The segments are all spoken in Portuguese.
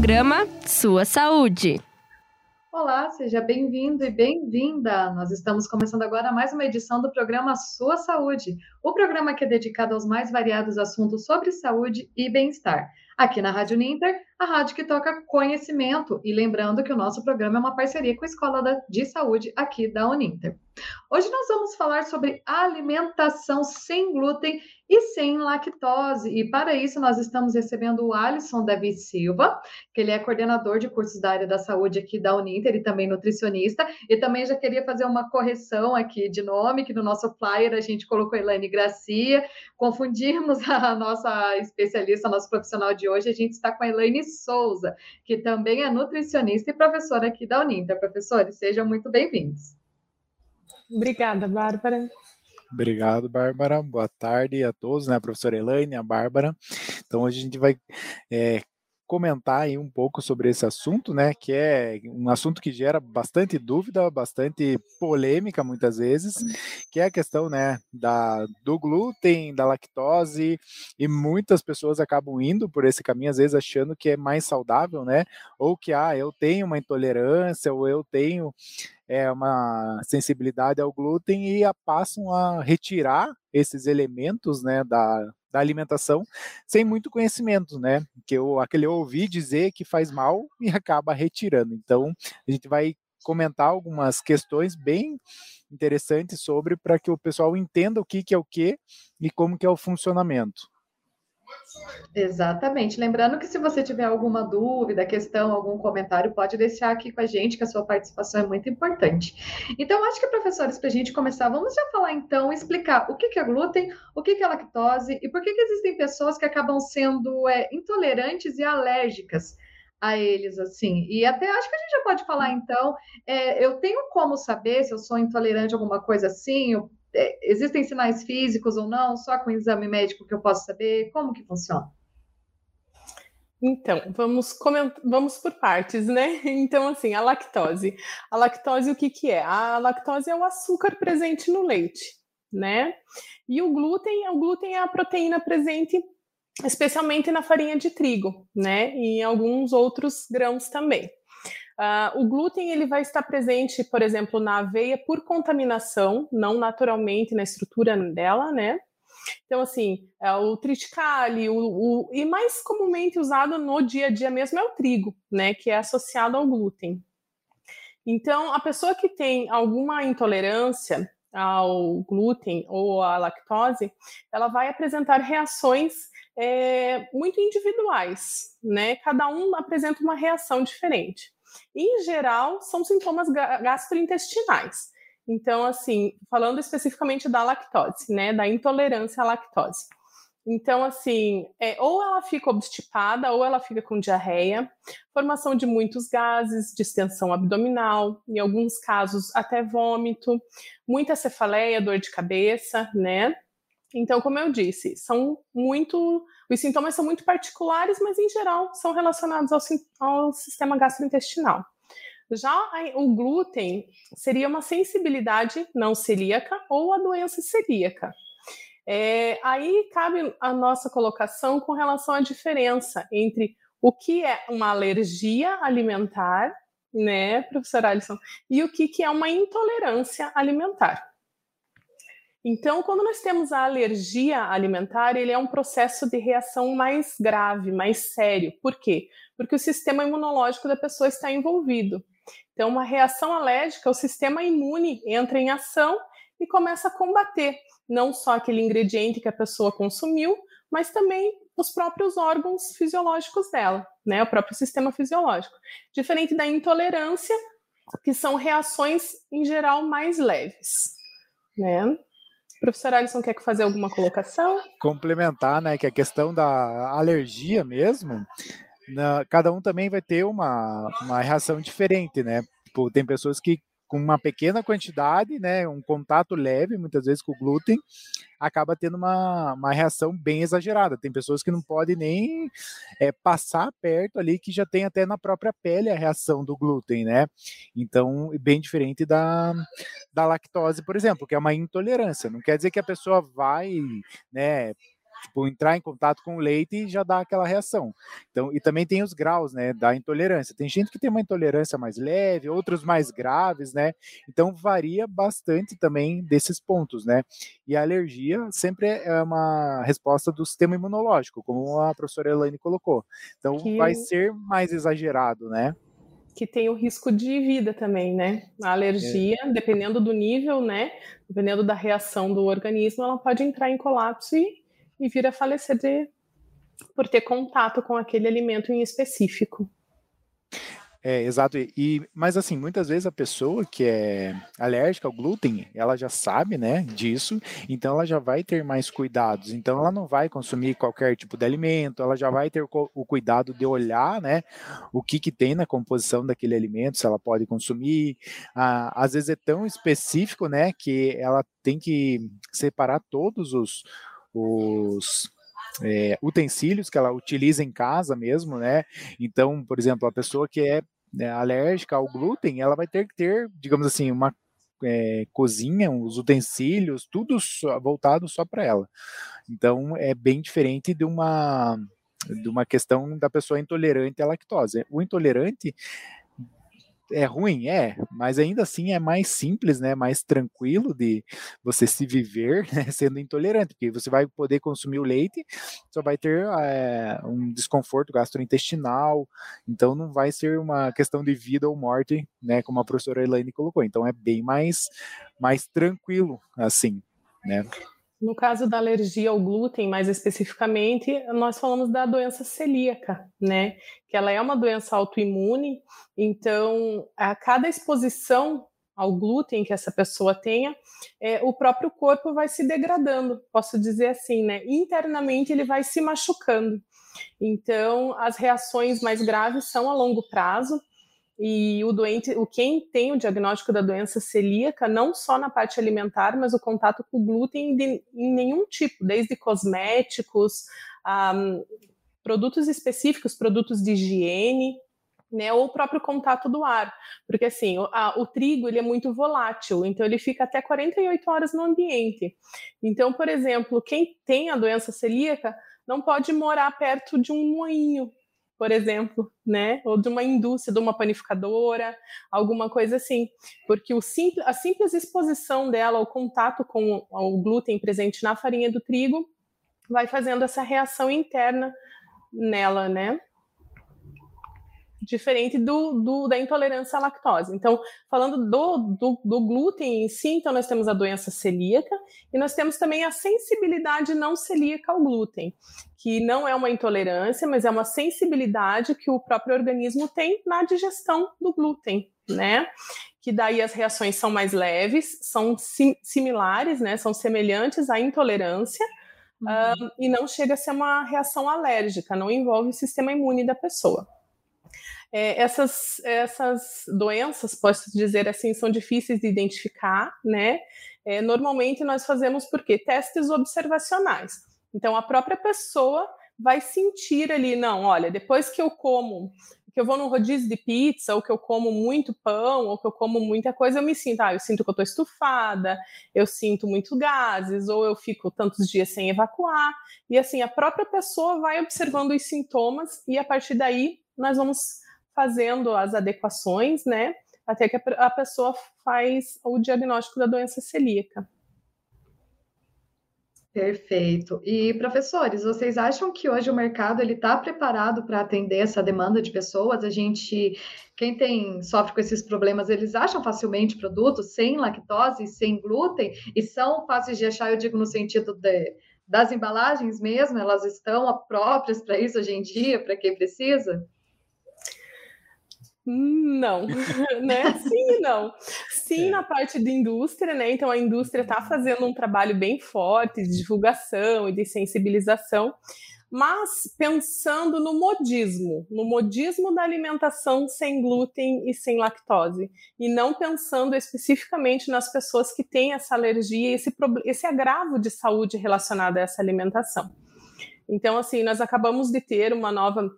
programa Sua Saúde. Olá, seja bem-vindo e bem-vinda. Nós estamos começando agora mais uma edição do programa Sua Saúde, o programa que é dedicado aos mais variados assuntos sobre saúde e bem-estar. Aqui na Rádio Ninter, a rádio que toca conhecimento. E lembrando que o nosso programa é uma parceria com a Escola de Saúde aqui da Uninter. Hoje nós vamos falar sobre alimentação sem glúten e sem lactose. E para isso nós estamos recebendo o Alisson Davi Silva, que ele é coordenador de cursos da área da saúde aqui da Uninter e também nutricionista. E também já queria fazer uma correção aqui de nome, que no nosso flyer a gente colocou Elaine Gracia. Confundimos a nossa especialista, nosso profissional de hoje. A gente está com a Elaine Souza, que também é nutricionista e professora aqui da Uninter. Professores, sejam muito bem-vindos. Obrigada, Bárbara. Obrigado, Bárbara. Boa tarde a todos, né? A professora Elaine, a Bárbara. Então, hoje a gente vai é, comentar aí um pouco sobre esse assunto, né? Que é um assunto que gera bastante dúvida, bastante polêmica muitas vezes, que é a questão, né, da, do glúten, da lactose, e muitas pessoas acabam indo por esse caminho, às vezes achando que é mais saudável, né? Ou que, ah, eu tenho uma intolerância, ou eu tenho é, uma sensibilidade ao glúten e a, passam a retirar esses elementos, né, da, da alimentação sem muito conhecimento, né? Que eu aquele eu ouvi dizer que faz mal e acaba retirando. Então, a gente vai comentar algumas questões bem interessantes sobre para que o pessoal entenda o que, que é o que e como que é o funcionamento. Exatamente. Lembrando que se você tiver alguma dúvida, questão, algum comentário, pode deixar aqui com a gente, que a sua participação é muito importante. Então, acho que, professores, para a gente começar, vamos já falar então, explicar o que é glúten, o que é lactose e por que, existem pessoas que acabam sendo é, intolerantes e alérgicas a eles, assim. E até acho que a gente já pode falar, então, é, eu tenho como saber se eu sou intolerante a alguma coisa assim, eu é, existem sinais físicos ou não? Só com exame médico que eu posso saber? Como que funciona? Então, vamos, vamos por partes, né? Então, assim, a lactose. A lactose, o que, que é? A lactose é o açúcar presente no leite, né? E o glúten, o glúten é a proteína presente especialmente na farinha de trigo, né? E em alguns outros grãos também. Uh, o glúten ele vai estar presente, por exemplo, na aveia por contaminação, não naturalmente na estrutura dela, né? Então, assim, é o triticale, o, o, e mais comumente usado no dia a dia mesmo é o trigo, né? Que é associado ao glúten. Então, a pessoa que tem alguma intolerância ao glúten ou à lactose, ela vai apresentar reações é, muito individuais, né? Cada um apresenta uma reação diferente. Em geral, são sintomas gastrointestinais. Então, assim, falando especificamente da lactose, né, da intolerância à lactose. Então, assim, é, ou ela fica obstipada, ou ela fica com diarreia, formação de muitos gases, distensão abdominal, em alguns casos até vômito, muita cefaleia, dor de cabeça, né? Então, como eu disse, são muito. Os sintomas são muito particulares, mas em geral são relacionados ao, ao sistema gastrointestinal. Já o glúten seria uma sensibilidade não celíaca ou a doença celíaca. É, aí cabe a nossa colocação com relação à diferença entre o que é uma alergia alimentar, né, professor Alisson, e o que, que é uma intolerância alimentar. Então, quando nós temos a alergia alimentar, ele é um processo de reação mais grave, mais sério. Por quê? Porque o sistema imunológico da pessoa está envolvido. Então, uma reação alérgica, o sistema imune entra em ação e começa a combater não só aquele ingrediente que a pessoa consumiu, mas também os próprios órgãos fisiológicos dela, né? O próprio sistema fisiológico. Diferente da intolerância, que são reações em geral mais leves, né? Professor Alisson quer fazer alguma colocação? Complementar, né, que a questão da alergia mesmo, na, cada um também vai ter uma, uma reação diferente, né? Tipo, tem pessoas que com uma pequena quantidade, né, um contato leve, muitas vezes com o glúten, acaba tendo uma, uma reação bem exagerada. Tem pessoas que não podem nem é, passar perto ali, que já tem até na própria pele a reação do glúten, né? Então, bem diferente da, da lactose, por exemplo, que é uma intolerância. Não quer dizer que a pessoa vai, né, Tipo, entrar em contato com o leite e já dá aquela reação. Então, e também tem os graus, né, da intolerância. Tem gente que tem uma intolerância mais leve, outros mais graves, né? Então varia bastante também desses pontos, né? E a alergia sempre é uma resposta do sistema imunológico, como a professora Elaine colocou. Então que... vai ser mais exagerado, né? que tem o risco de vida também, né? A alergia, é. dependendo do nível, né? Dependendo da reação do organismo, ela pode entrar em colapso e, e vir a falecer de, por ter contato com aquele alimento em específico. É, exato. E, mas assim, muitas vezes a pessoa que é alérgica ao glúten, ela já sabe, né, disso, então ela já vai ter mais cuidados. Então ela não vai consumir qualquer tipo de alimento, ela já vai ter o cuidado de olhar, né, o que que tem na composição daquele alimento, se ela pode consumir. Ah, às vezes é tão específico, né, que ela tem que separar todos os os é, utensílios que ela utiliza em casa mesmo, né? Então, por exemplo, a pessoa que é né, alérgica ao glúten, ela vai ter que ter, digamos assim, uma é, cozinha, os utensílios, tudo só, voltado só para ela. Então, é bem diferente de uma de uma questão da pessoa intolerante à lactose. O intolerante é ruim, é, mas ainda assim é mais simples, né, mais tranquilo de você se viver né, sendo intolerante, porque você vai poder consumir o leite, só vai ter é, um desconforto gastrointestinal, então não vai ser uma questão de vida ou morte, né, como a professora Elaine colocou, então é bem mais, mais tranquilo, assim, né. No caso da alergia ao glúten, mais especificamente, nós falamos da doença celíaca, né? Que ela é uma doença autoimune, então a cada exposição ao glúten que essa pessoa tenha, é, o próprio corpo vai se degradando, posso dizer assim, né? Internamente ele vai se machucando. Então, as reações mais graves são a longo prazo, e o doente, o quem tem o diagnóstico da doença celíaca, não só na parte alimentar, mas o contato com o glúten de, em nenhum tipo, desde cosméticos, um, produtos específicos, produtos de higiene, né, ou o próprio contato do ar, porque assim, o, a, o, trigo ele é muito volátil, então ele fica até 48 horas no ambiente. Então, por exemplo, quem tem a doença celíaca não pode morar perto de um moinho, por exemplo, né? Ou de uma indústria, de uma panificadora, alguma coisa assim. Porque o simples, a simples exposição dela ao contato com o glúten presente na farinha do trigo vai fazendo essa reação interna nela, né? Diferente do, do, da intolerância à lactose. Então, falando do, do, do, glúten em si, então nós temos a doença celíaca e nós temos também a sensibilidade não celíaca ao glúten, que não é uma intolerância, mas é uma sensibilidade que o próprio organismo tem na digestão do glúten, né? Que daí as reações são mais leves, são sim, similares, né? São semelhantes à intolerância, uhum. uh, e não chega a ser uma reação alérgica, não envolve o sistema imune da pessoa. É, essas, essas doenças, posso dizer assim, são difíceis de identificar, né? É, normalmente nós fazemos por quê? Testes observacionais. Então a própria pessoa vai sentir ali, não, olha, depois que eu como, que eu vou num rodízio de pizza, ou que eu como muito pão, ou que eu como muita coisa, eu me sinto, ah, eu sinto que eu estou estufada, eu sinto muito gases, ou eu fico tantos dias sem evacuar. E assim, a própria pessoa vai observando os sintomas e a partir daí nós vamos fazendo as adequações, né? Até que a pessoa faz o diagnóstico da doença celíaca. Perfeito. E professores, vocês acham que hoje o mercado ele está preparado para atender essa demanda de pessoas? A gente, quem tem sofre com esses problemas, eles acham facilmente produtos sem lactose, sem glúten e são fáceis de achar. Eu digo no sentido de, das embalagens mesmo, elas estão próprias para isso hoje em dia, para quem precisa? Não, né? Sim e não. Sim, é. na parte de indústria, né? Então a indústria está fazendo um trabalho bem forte de divulgação e de sensibilização, mas pensando no modismo, no modismo da alimentação sem glúten e sem lactose, e não pensando especificamente nas pessoas que têm essa alergia, esse, esse agravo de saúde relacionado a essa alimentação. Então, assim, nós acabamos de ter uma nova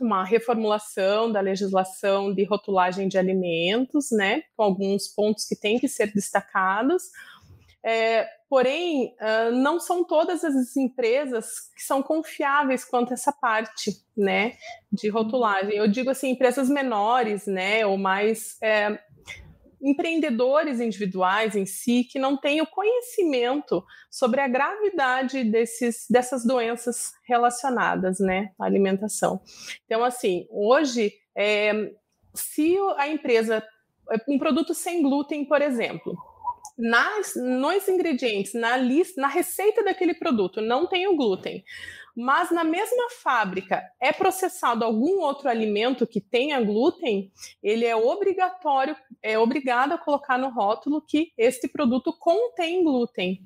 uma reformulação da legislação de rotulagem de alimentos, né, com alguns pontos que têm que ser destacados. É, porém, uh, não são todas as empresas que são confiáveis quanto a essa parte, né, de rotulagem. Eu digo assim, empresas menores, né, ou mais é, empreendedores individuais em si que não têm o conhecimento sobre a gravidade desses, dessas doenças relacionadas, né, à alimentação. Então, assim, hoje, é, se a empresa, um produto sem glúten, por exemplo, nas, nos ingredientes, na lista, na receita daquele produto, não tem o glúten. Mas na mesma fábrica é processado algum outro alimento que tenha glúten, ele é obrigatório, é obrigado a colocar no rótulo que este produto contém glúten,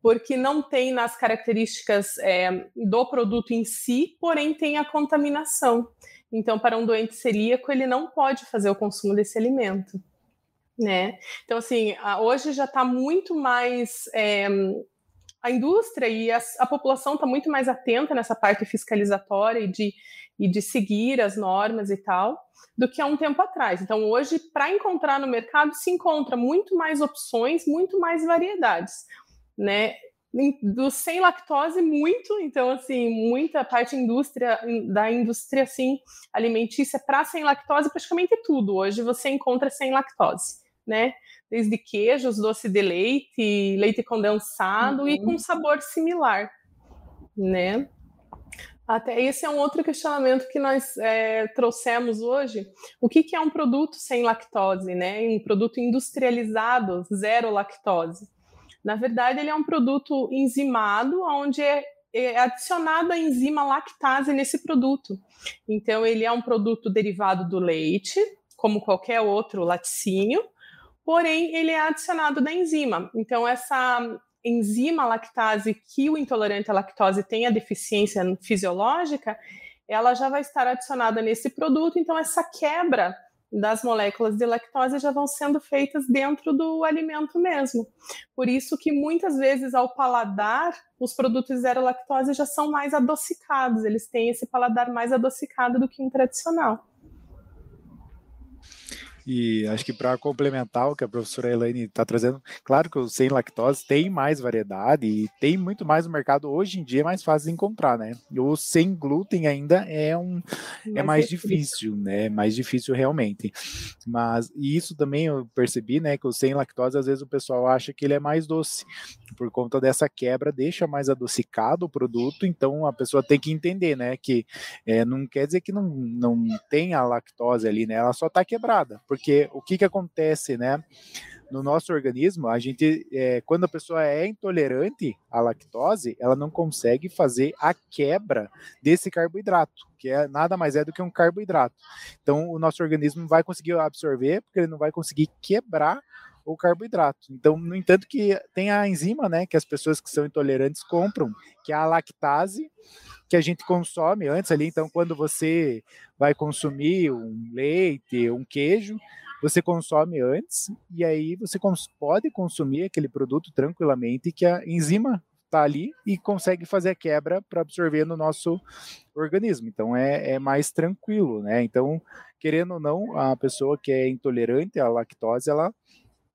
porque não tem nas características é, do produto em si, porém tem a contaminação. Então, para um doente celíaco, ele não pode fazer o consumo desse alimento né? Então, assim, hoje já está muito mais. É, a indústria e a, a população está muito mais atenta nessa parte fiscalizatória e de, e de seguir as normas e tal, do que há um tempo atrás. Então, hoje, para encontrar no mercado, se encontra muito mais opções, muito mais variedades, né? do sem lactose muito, então assim, muita parte indústria da indústria assim alimentícia para sem lactose, praticamente tudo. Hoje você encontra sem lactose né? Desde queijos, doce de leite, leite condensado uhum. e com sabor similar, né? Até esse é um outro questionamento que nós é, trouxemos hoje. O que, que, é um produto sem lactose, né? Um produto industrializado, zero lactose. Na verdade, ele é um produto enzimado, onde é, é adicionada a enzima lactase nesse produto. Então, ele é um produto derivado do leite, como qualquer outro laticínio, porém ele é adicionado da enzima. Então, essa enzima lactase que o intolerante à lactose tem a deficiência fisiológica, ela já vai estar adicionada nesse produto, então essa quebra das moléculas de lactose já vão sendo feitas dentro do alimento mesmo. Por isso que muitas vezes ao paladar, os produtos zero lactose já são mais adocicados, eles têm esse paladar mais adocicado do que um tradicional. E acho que para complementar o que a professora Elaine está trazendo, claro que o sem lactose tem mais variedade e tem muito mais no mercado. Hoje em dia é mais fácil de encontrar, né? O sem glúten ainda é um é mais difícil, né? É mais difícil realmente. Mas e isso também eu percebi, né? Que o sem lactose às vezes o pessoal acha que ele é mais doce por conta dessa quebra deixa mais adocicado o produto. Então a pessoa tem que entender, né? Que é, não quer dizer que não não tem a lactose ali, né? Ela só está quebrada porque o que, que acontece, né? No nosso organismo, a gente, é, quando a pessoa é intolerante à lactose, ela não consegue fazer a quebra desse carboidrato, que é nada mais é do que um carboidrato. Então, o nosso organismo não vai conseguir absorver, porque ele não vai conseguir quebrar o carboidrato. Então, no entanto, que tem a enzima, né, que as pessoas que são intolerantes compram, que é a lactase, que a gente consome antes ali. Então, quando você vai consumir um leite, um queijo, você consome antes e aí você cons pode consumir aquele produto tranquilamente que a enzima está ali e consegue fazer a quebra para absorver no nosso organismo. Então é, é, mais tranquilo, né? Então, querendo ou não, a pessoa que é intolerante à lactose, ela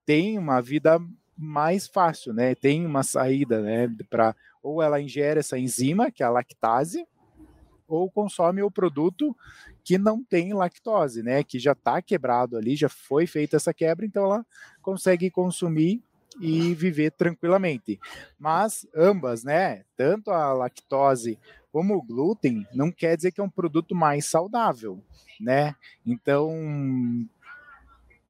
tem uma vida mais fácil, né? Tem uma saída, né? Para ou ela ingere essa enzima, que é a lactase, ou consome o produto que não tem lactose, né? Que já está quebrado ali, já foi feita essa quebra, então ela consegue consumir e viver tranquilamente. Mas ambas, né? Tanto a lactose como o glúten, não quer dizer que é um produto mais saudável, né? Então,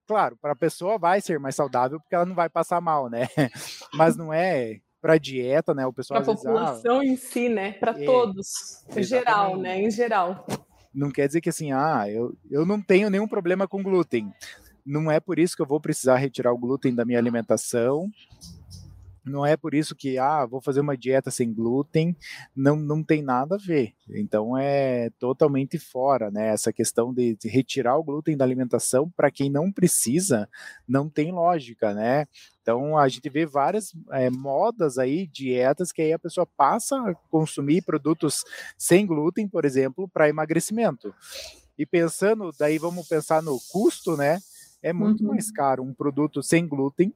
claro, para a pessoa vai ser mais saudável porque ela não vai passar mal, né? Mas não é para dieta, né? O pessoal para a ah, população em si, né? Para é, todos, em geral, né? Em geral. Não quer dizer que assim, ah, eu, eu não tenho nenhum problema com glúten. Não é por isso que eu vou precisar retirar o glúten da minha alimentação não é por isso que, ah, vou fazer uma dieta sem glúten, não, não tem nada a ver. Então é totalmente fora, né? Essa questão de, de retirar o glúten da alimentação para quem não precisa, não tem lógica, né? Então a gente vê várias é, modas aí, dietas, que aí a pessoa passa a consumir produtos sem glúten, por exemplo, para emagrecimento. E pensando, daí vamos pensar no custo, né? É muito uhum. mais caro um produto sem glúten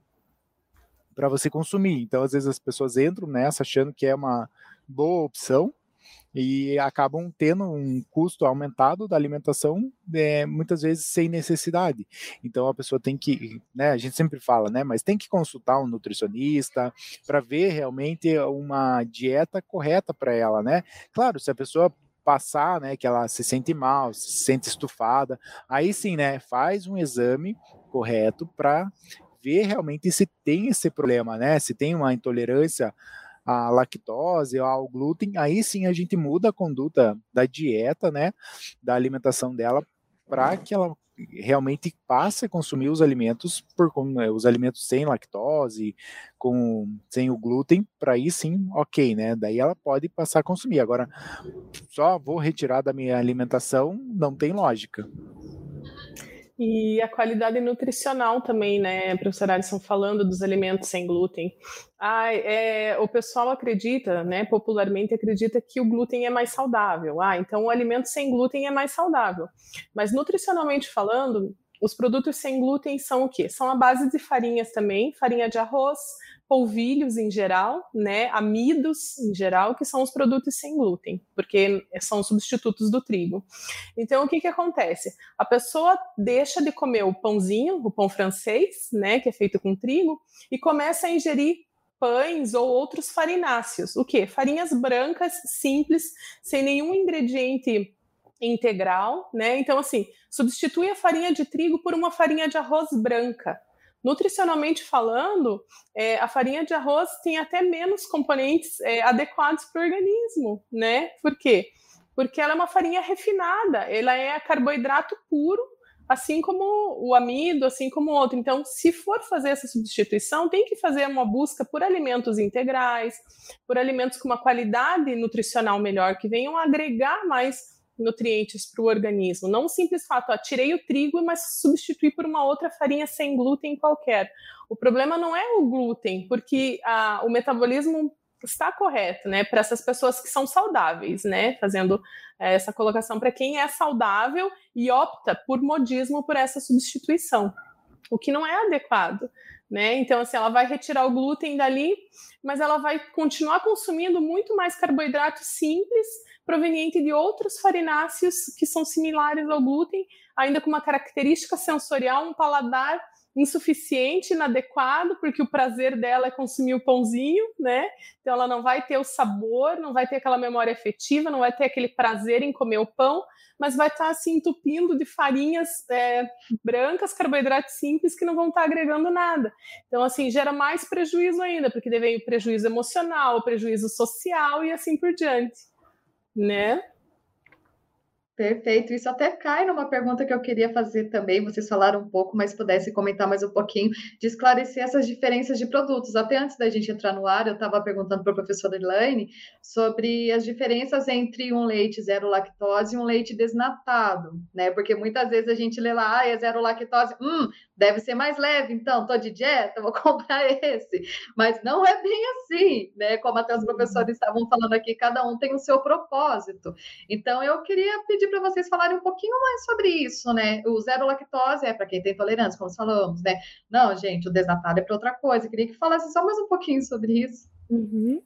para você consumir. Então, às vezes as pessoas entram nessa achando que é uma boa opção e acabam tendo um custo aumentado da alimentação, é, muitas vezes sem necessidade. Então a pessoa tem que, né, a gente sempre fala, né, mas tem que consultar um nutricionista para ver realmente uma dieta correta para ela, né? Claro, se a pessoa passar, né, que ela se sente mal, se sente estufada, aí sim, né, faz um exame correto para ver realmente se tem esse problema, né? Se tem uma intolerância à lactose ou ao glúten, aí sim a gente muda a conduta da dieta, né? Da alimentação dela para que ela realmente passe a consumir os alimentos por né, os alimentos sem lactose, com sem o glúten, para aí sim, ok, né? Daí ela pode passar a consumir. Agora, só vou retirar da minha alimentação, não tem lógica. E a qualidade nutricional também, né, professora Alisson, falando dos alimentos sem glúten. Ah, é, o pessoal acredita, né, popularmente acredita que o glúten é mais saudável. Ah, então o alimento sem glúten é mais saudável. Mas nutricionalmente falando, os produtos sem glúten são o quê? São a base de farinhas também, farinha de arroz, polvilhos em geral, né, amidos em geral, que são os produtos sem glúten, porque são substitutos do trigo. Então, o que que acontece? A pessoa deixa de comer o pãozinho, o pão francês, né, que é feito com trigo, e começa a ingerir pães ou outros farináceos. O que? Farinhas brancas, simples, sem nenhum ingrediente integral, né? Então, assim, substitui a farinha de trigo por uma farinha de arroz branca. Nutricionalmente falando, é, a farinha de arroz tem até menos componentes é, adequados para o organismo, né? Por quê? Porque ela é uma farinha refinada, ela é carboidrato puro, assim como o amido, assim como o outro. Então, se for fazer essa substituição, tem que fazer uma busca por alimentos integrais, por alimentos com uma qualidade nutricional melhor, que venham agregar mais nutrientes para o organismo. Não o simples fato, ó, tirei o trigo, mas substituí por uma outra farinha sem glúten qualquer. O problema não é o glúten, porque a, o metabolismo está correto, né, para essas pessoas que são saudáveis, né, fazendo é, essa colocação para quem é saudável e opta por modismo por essa substituição, o que não é adequado. Né? Então, assim, ela vai retirar o glúten dali, mas ela vai continuar consumindo muito mais carboidrato simples proveniente de outros farináceos que são similares ao glúten, ainda com uma característica sensorial, um paladar insuficiente, inadequado, porque o prazer dela é consumir o pãozinho, né? Então ela não vai ter o sabor, não vai ter aquela memória efetiva, não vai ter aquele prazer em comer o pão, mas vai estar assim entupindo de farinhas é, brancas, carboidratos simples que não vão estar agregando nada. Então assim gera mais prejuízo ainda, porque vem o prejuízo emocional, o prejuízo social e assim por diante né? Perfeito. Isso até cai numa pergunta que eu queria fazer também. Vocês falaram um pouco, mas pudesse comentar mais um pouquinho, de esclarecer essas diferenças de produtos. Até antes da gente entrar no ar, eu estava perguntando para a professora Elaine sobre as diferenças entre um leite zero lactose e um leite desnatado, né? Porque muitas vezes a gente lê lá, ah, é zero lactose, hum, deve ser mais leve, então, tô de dieta, vou comprar esse. Mas não é bem assim, né? Como até os professores estavam falando aqui, cada um tem o seu propósito. Então, eu queria pedir pedir para vocês falarem um pouquinho mais sobre isso, né? O zero lactose é para quem tem intolerância, como falamos, né? Não, gente, o desnatado é para outra coisa. Eu queria que falasse só mais um pouquinho sobre isso. Uhum.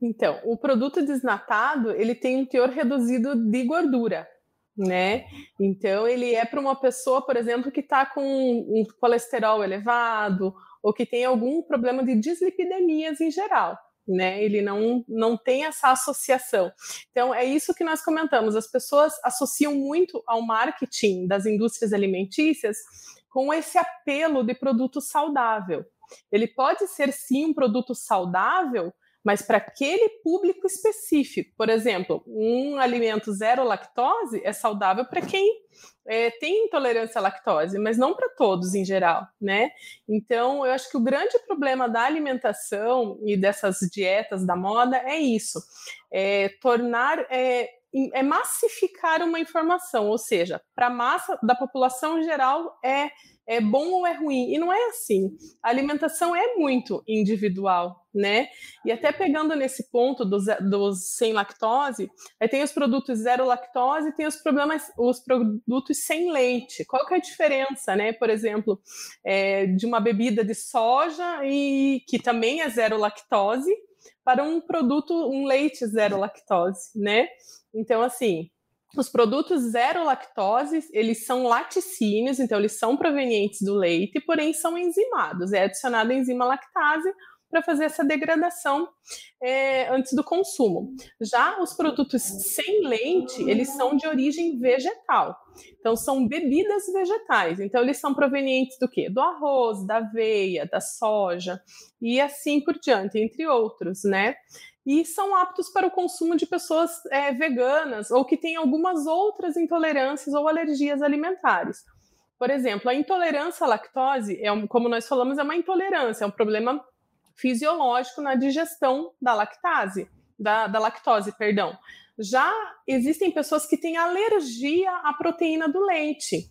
Então, o produto desnatado, ele tem um teor reduzido de gordura, né? Então, ele é para uma pessoa, por exemplo, que está com um colesterol elevado ou que tem algum problema de dislipidemias em geral né? Ele não, não tem essa associação. Então, é isso que nós comentamos. As pessoas associam muito ao marketing das indústrias alimentícias com esse apelo de produto saudável. Ele pode ser sim um produto saudável, mas para aquele público específico. Por exemplo, um alimento zero lactose é saudável para quem é, tem intolerância à lactose, mas não para todos em geral, né? Então, eu acho que o grande problema da alimentação e dessas dietas da moda é isso: é tornar. É, é massificar uma informação, ou seja, para a massa da população geral é é bom ou é ruim. E não é assim. A alimentação é muito individual, né? E até pegando nesse ponto dos, dos sem lactose, aí tem os produtos zero lactose e tem os problemas, os produtos sem leite. Qual que é a diferença, né? Por exemplo, é, de uma bebida de soja e que também é zero lactose para um produto, um leite zero lactose, né? Então, assim, os produtos zero lactose, eles são laticínios, então eles são provenientes do leite, porém são enzimados. É adicionada a enzima lactase para fazer essa degradação é, antes do consumo. Já os produtos sem leite, eles são de origem vegetal. Então, são bebidas vegetais. Então, eles são provenientes do quê? Do arroz, da aveia, da soja e assim por diante, entre outros, né? E são aptos para o consumo de pessoas é, veganas ou que têm algumas outras intolerâncias ou alergias alimentares. Por exemplo, a intolerância à lactose, é um, como nós falamos, é uma intolerância, é um problema fisiológico na digestão da lactase, da, da lactose, perdão. Já existem pessoas que têm alergia à proteína do leite,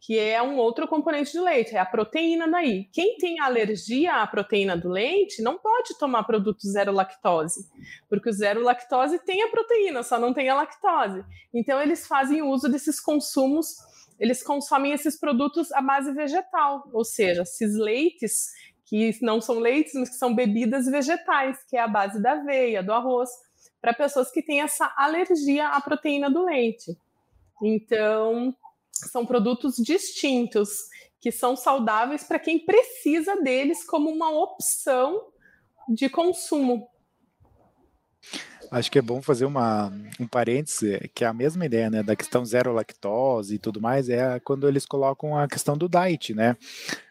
que é um outro componente do leite, é a proteína daí. Quem tem alergia à proteína do leite não pode tomar produto zero lactose, porque o zero lactose tem a proteína, só não tem a lactose. Então eles fazem uso desses consumos, eles consomem esses produtos à base vegetal, ou seja, esses leites que não são leites, mas que são bebidas vegetais, que é a base da aveia, do arroz, para pessoas que têm essa alergia à proteína do leite. Então, são produtos distintos, que são saudáveis para quem precisa deles como uma opção de consumo. Acho que é bom fazer uma, um parêntese, que é a mesma ideia, né, da questão zero lactose e tudo mais, é quando eles colocam a questão do diet, né?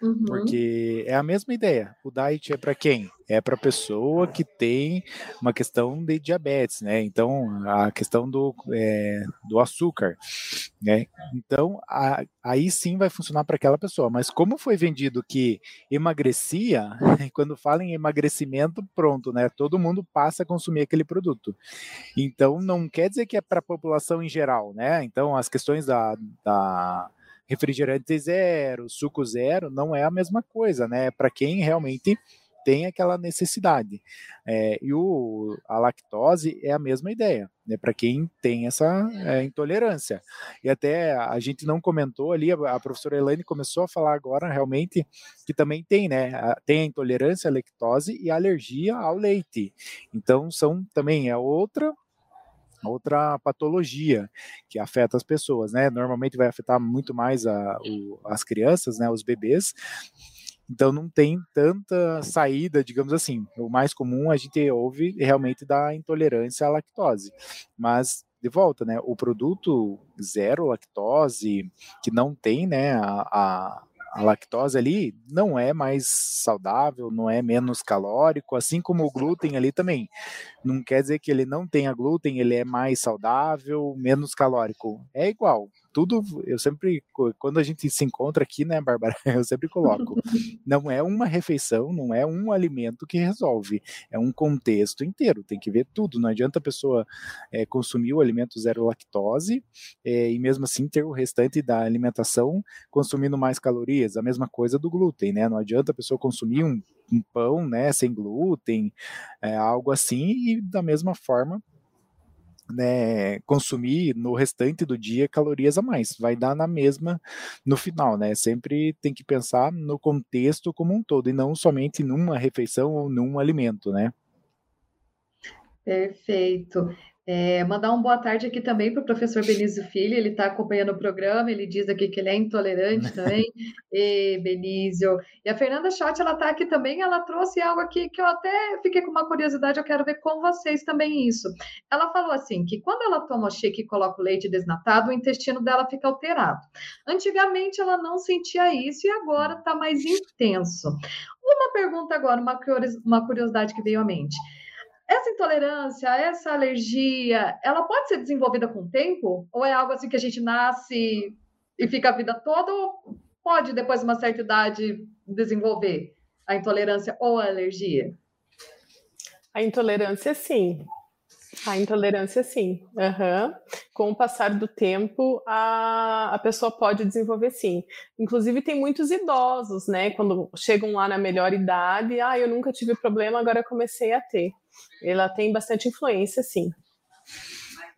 Uhum. Porque é a mesma ideia. O diet é para quem? É para pessoa que tem uma questão de diabetes, né? Então, a questão do, é, do açúcar, né? Então, a, aí sim vai funcionar para aquela pessoa. Mas como foi vendido que emagrecia, quando fala em emagrecimento, pronto, né? Todo mundo passa a consumir aquele produto. Então, não quer dizer que é para a população em geral, né? Então, as questões da, da refrigerante zero, suco zero, não é a mesma coisa, né? Para quem realmente tem aquela necessidade. É, e o, a lactose é a mesma ideia, né, para quem tem essa é, intolerância. E até a gente não comentou ali, a, a, professora Elaine começou a falar agora realmente que também tem, né? A, tem a intolerância à lactose e a alergia ao leite. Então, são também é outra outra patologia que afeta as pessoas, né? Normalmente vai afetar muito mais a, o, as crianças, né? Os bebês, então não tem tanta saída, digamos assim. O mais comum a gente ouve realmente da intolerância à lactose. Mas de volta, né? O produto zero lactose, que não tem, né, a, a, a, lactose ali, não é mais saudável, não é menos calórico, assim como o glúten ali também. Não quer dizer que ele não tenha glúten, ele é mais saudável, menos calórico. É igual tudo, eu sempre, quando a gente se encontra aqui, né, Bárbara, eu sempre coloco, não é uma refeição, não é um alimento que resolve, é um contexto inteiro, tem que ver tudo, não adianta a pessoa é, consumir o alimento zero lactose é, e mesmo assim ter o restante da alimentação consumindo mais calorias, a mesma coisa do glúten, né, não adianta a pessoa consumir um, um pão, né, sem glúten, é, algo assim, e da mesma forma né, consumir no restante do dia calorias a mais. Vai dar na mesma no final, né? Sempre tem que pensar no contexto como um todo e não somente numa refeição ou num alimento, né? Perfeito. É, mandar uma boa tarde aqui também para o professor Benício Filho, ele está acompanhando o programa, ele diz aqui que ele é intolerante também. e Benício. E a Fernanda Schott, ela está aqui também, ela trouxe algo aqui que eu até fiquei com uma curiosidade, eu quero ver com vocês também isso. Ela falou assim, que quando ela toma o shake e coloca o leite desnatado, o intestino dela fica alterado. Antigamente ela não sentia isso e agora está mais intenso. Uma pergunta agora, uma curiosidade que veio à mente. Essa intolerância, essa alergia, ela pode ser desenvolvida com o tempo? Ou é algo assim que a gente nasce e fica a vida toda? Ou pode, depois de uma certa idade, desenvolver a intolerância ou a alergia? A intolerância, sim. A intolerância, sim. Uhum. com o passar do tempo, a, a pessoa pode desenvolver sim. Inclusive, tem muitos idosos, né? Quando chegam lá na melhor idade, ah, eu nunca tive problema, agora comecei a ter. Ela tem bastante influência, sim.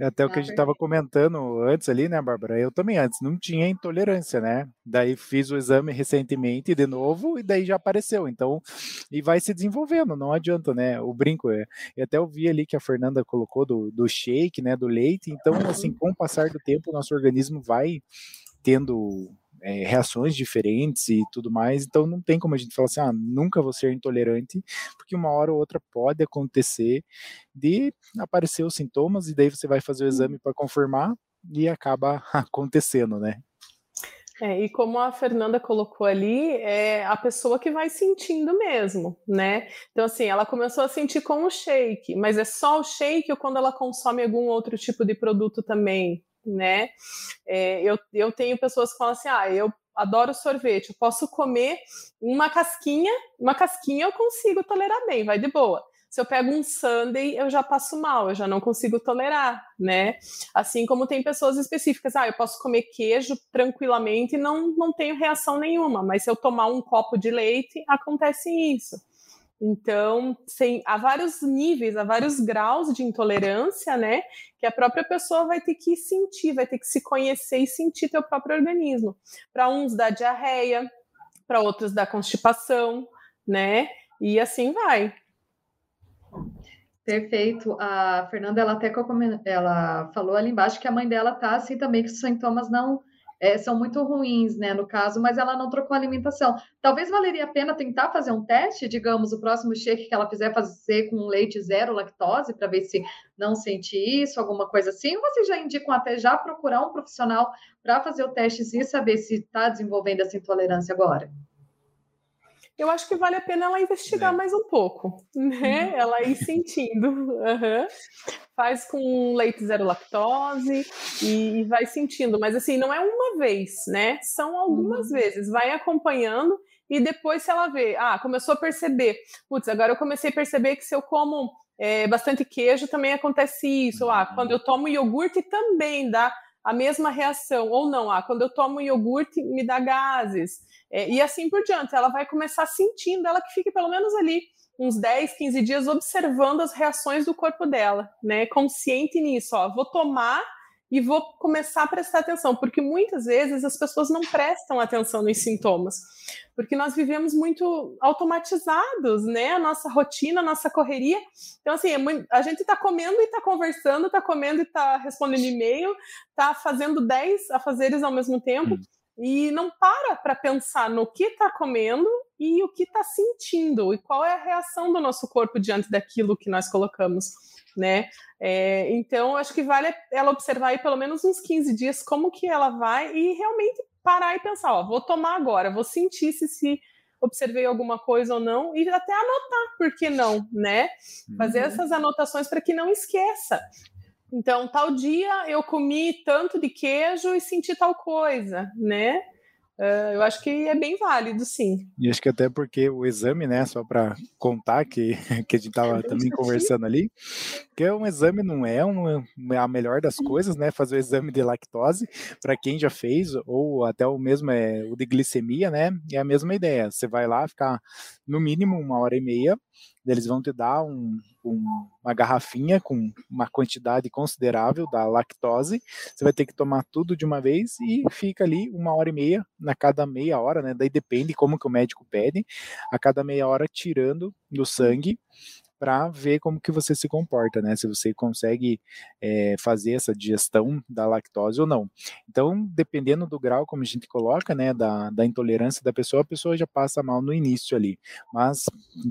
É até o que a gente estava comentando antes ali, né, Bárbara? Eu também antes não tinha intolerância, né? Daí fiz o exame recentemente de novo e daí já apareceu. Então, e vai se desenvolvendo, não adianta, né? O brinco é. E até eu vi ali que a Fernanda colocou do, do shake, né, do leite. Então, assim, com o passar do tempo, o nosso organismo vai tendo é, reações diferentes e tudo mais, então não tem como a gente falar assim, ah, nunca vou ser intolerante, porque uma hora ou outra pode acontecer de aparecer os sintomas e daí você vai fazer o exame para confirmar e acaba acontecendo, né? É, e como a Fernanda colocou ali, é a pessoa que vai sentindo mesmo, né? Então, assim, ela começou a sentir com o shake, mas é só o shake ou quando ela consome algum outro tipo de produto também? Né? É, eu, eu tenho pessoas que falam assim: ah, eu adoro sorvete, eu posso comer uma casquinha, uma casquinha eu consigo tolerar bem, vai de boa. Se eu pego um sundae, eu já passo mal, eu já não consigo tolerar, né? Assim como tem pessoas específicas, ah, eu posso comer queijo tranquilamente e não, não tenho reação nenhuma, mas se eu tomar um copo de leite, acontece isso. Então, sem, há vários níveis, há vários graus de intolerância, né? Que a própria pessoa vai ter que sentir, vai ter que se conhecer e sentir teu próprio organismo. Para uns dá diarreia, para outros dá constipação, né? E assim vai. Perfeito. A Fernanda, ela até ela falou ali embaixo que a mãe dela tá assim também, que os sintomas não é, são muito ruins, né, no caso, mas ela não trocou a alimentação. Talvez valeria a pena tentar fazer um teste, digamos, o próximo shake que ela fizer fazer com leite zero lactose, para ver se não sente isso, alguma coisa assim, ou vocês já indicam até já procurar um profissional para fazer o teste e saber se está desenvolvendo essa intolerância agora? Eu acho que vale a pena ela investigar é. mais um pouco, né? Uhum. Ela ir sentindo. Uhum. Faz com leite zero lactose e, vai sentindo. Mas assim, não é uma vez, né? São algumas uhum. vezes. Vai acompanhando e depois se ela vê, ah, começou a perceber, putz, agora eu comecei a perceber que se eu como é, bastante queijo também acontece isso. Ah, uhum. quando eu tomo iogurte também dá a mesma reação. Ou não, ah, quando eu tomo iogurte me dá gases. É, e assim por diante, ela vai começar sentindo, ela que fique pelo menos ali uns 10, 15 dias observando as reações do corpo dela, né? Consciente nisso, ó, vou tomar e vou começar a prestar atenção, porque muitas vezes as pessoas não prestam atenção nos sintomas, porque nós vivemos muito automatizados, né? A nossa rotina, a nossa correria. Então, assim, é a gente está comendo e está conversando, está comendo e está respondendo e-mail, está fazendo 10 afazeres ao mesmo tempo. Hum e não para para pensar no que está comendo e o que está sentindo e qual é a reação do nosso corpo diante daquilo que nós colocamos, né? É, então, acho que vale ela observar aí pelo menos uns 15 dias como que ela vai e realmente parar e pensar, ó, vou tomar agora, vou sentir se, se observei alguma coisa ou não e até anotar, por que não, né? Fazer uhum. essas anotações para que não esqueça. Então, tal dia eu comi tanto de queijo e senti tal coisa, né? Uh, eu acho que é bem válido, sim. E acho que até porque o exame, né, só para contar que, que a gente estava é também conversando ali, que é um exame não é uma, a melhor das coisas, né, fazer o exame de lactose, para quem já fez, ou até o mesmo é o de glicemia, né, é a mesma ideia. Você vai lá ficar no mínimo uma hora e meia eles vão te dar um, um, uma garrafinha com uma quantidade considerável da lactose. Você vai ter que tomar tudo de uma vez e fica ali uma hora e meia na cada meia hora, né? Daí depende como que o médico pede, a cada meia hora tirando do sangue para ver como que você se comporta, né? Se você consegue é, fazer essa digestão da lactose ou não. Então, dependendo do grau como a gente coloca, né, da, da intolerância da pessoa, a pessoa já passa mal no início ali. Mas,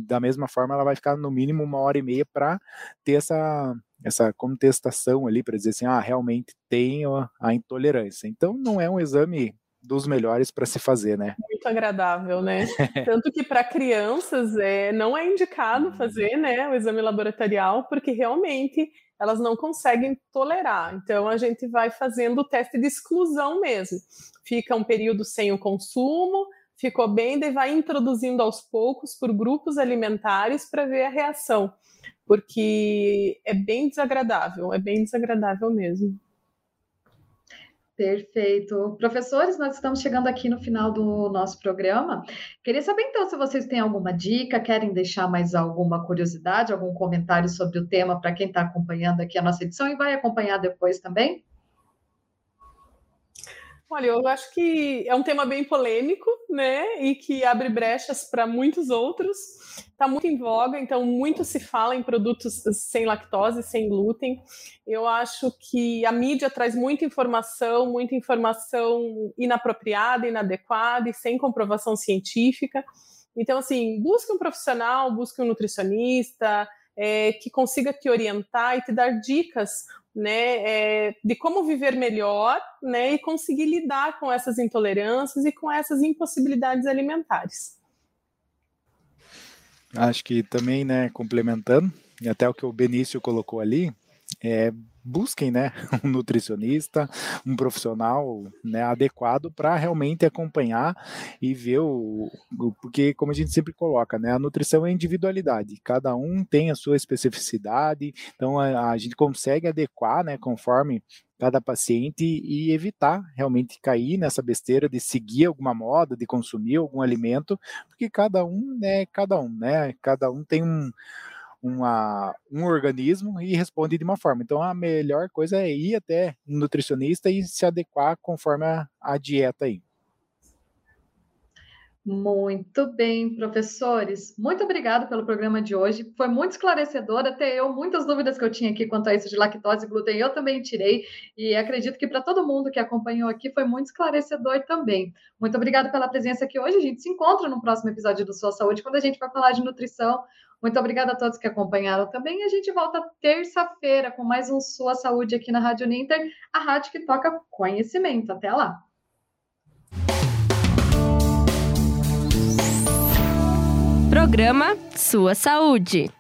da mesma forma, ela vai ficar no mínimo uma hora e meia para ter essa essa contestação ali para dizer assim, ah, realmente tenho a, a intolerância. Então, não é um exame dos melhores para se fazer, né? Muito agradável, né? Tanto que para crianças é, não é indicado uhum. fazer né, o exame laboratorial, porque realmente elas não conseguem tolerar. Então a gente vai fazendo o teste de exclusão mesmo. Fica um período sem o consumo, ficou bem, daí vai introduzindo aos poucos por grupos alimentares para ver a reação. Porque é bem desagradável, é bem desagradável mesmo. Perfeito. Professores, nós estamos chegando aqui no final do nosso programa. Queria saber então se vocês têm alguma dica, querem deixar mais alguma curiosidade, algum comentário sobre o tema para quem está acompanhando aqui a nossa edição e vai acompanhar depois também. Olha, eu acho que é um tema bem polêmico, né? E que abre brechas para muitos outros. Está muito em voga, então muito se fala em produtos sem lactose, sem glúten. Eu acho que a mídia traz muita informação, muita informação inapropriada, inadequada e sem comprovação científica. Então, assim, busque um profissional, busque um nutricionista, é, que consiga te orientar e te dar dicas né, é, de como viver melhor né, e conseguir lidar com essas intolerâncias e com essas impossibilidades alimentares. Acho que também, né, complementando, e até o que o Benício colocou ali, é, busquem né, um nutricionista, um profissional né, adequado para realmente acompanhar e ver o, o, Porque, como a gente sempre coloca, né, a nutrição é individualidade, cada um tem a sua especificidade, então a, a gente consegue adequar né, conforme cada paciente e evitar realmente cair nessa besteira de seguir alguma moda, de consumir algum alimento, porque cada um é cada um, né? Cada um tem um, uma, um organismo e responde de uma forma. Então, a melhor coisa é ir até um nutricionista e se adequar conforme a, a dieta aí. Muito bem, professores. Muito obrigado pelo programa de hoje. Foi muito esclarecedor, até eu, muitas dúvidas que eu tinha aqui quanto a isso de lactose e glúten, eu também tirei, e acredito que para todo mundo que acompanhou aqui foi muito esclarecedor também. Muito obrigado pela presença aqui hoje. A gente se encontra no próximo episódio do Sua Saúde, quando a gente vai falar de nutrição, muito obrigada a todos que acompanharam também. A gente volta terça-feira com mais um Sua Saúde aqui na Rádio Ninter, a rádio que toca conhecimento. Até lá! Programa Sua Saúde.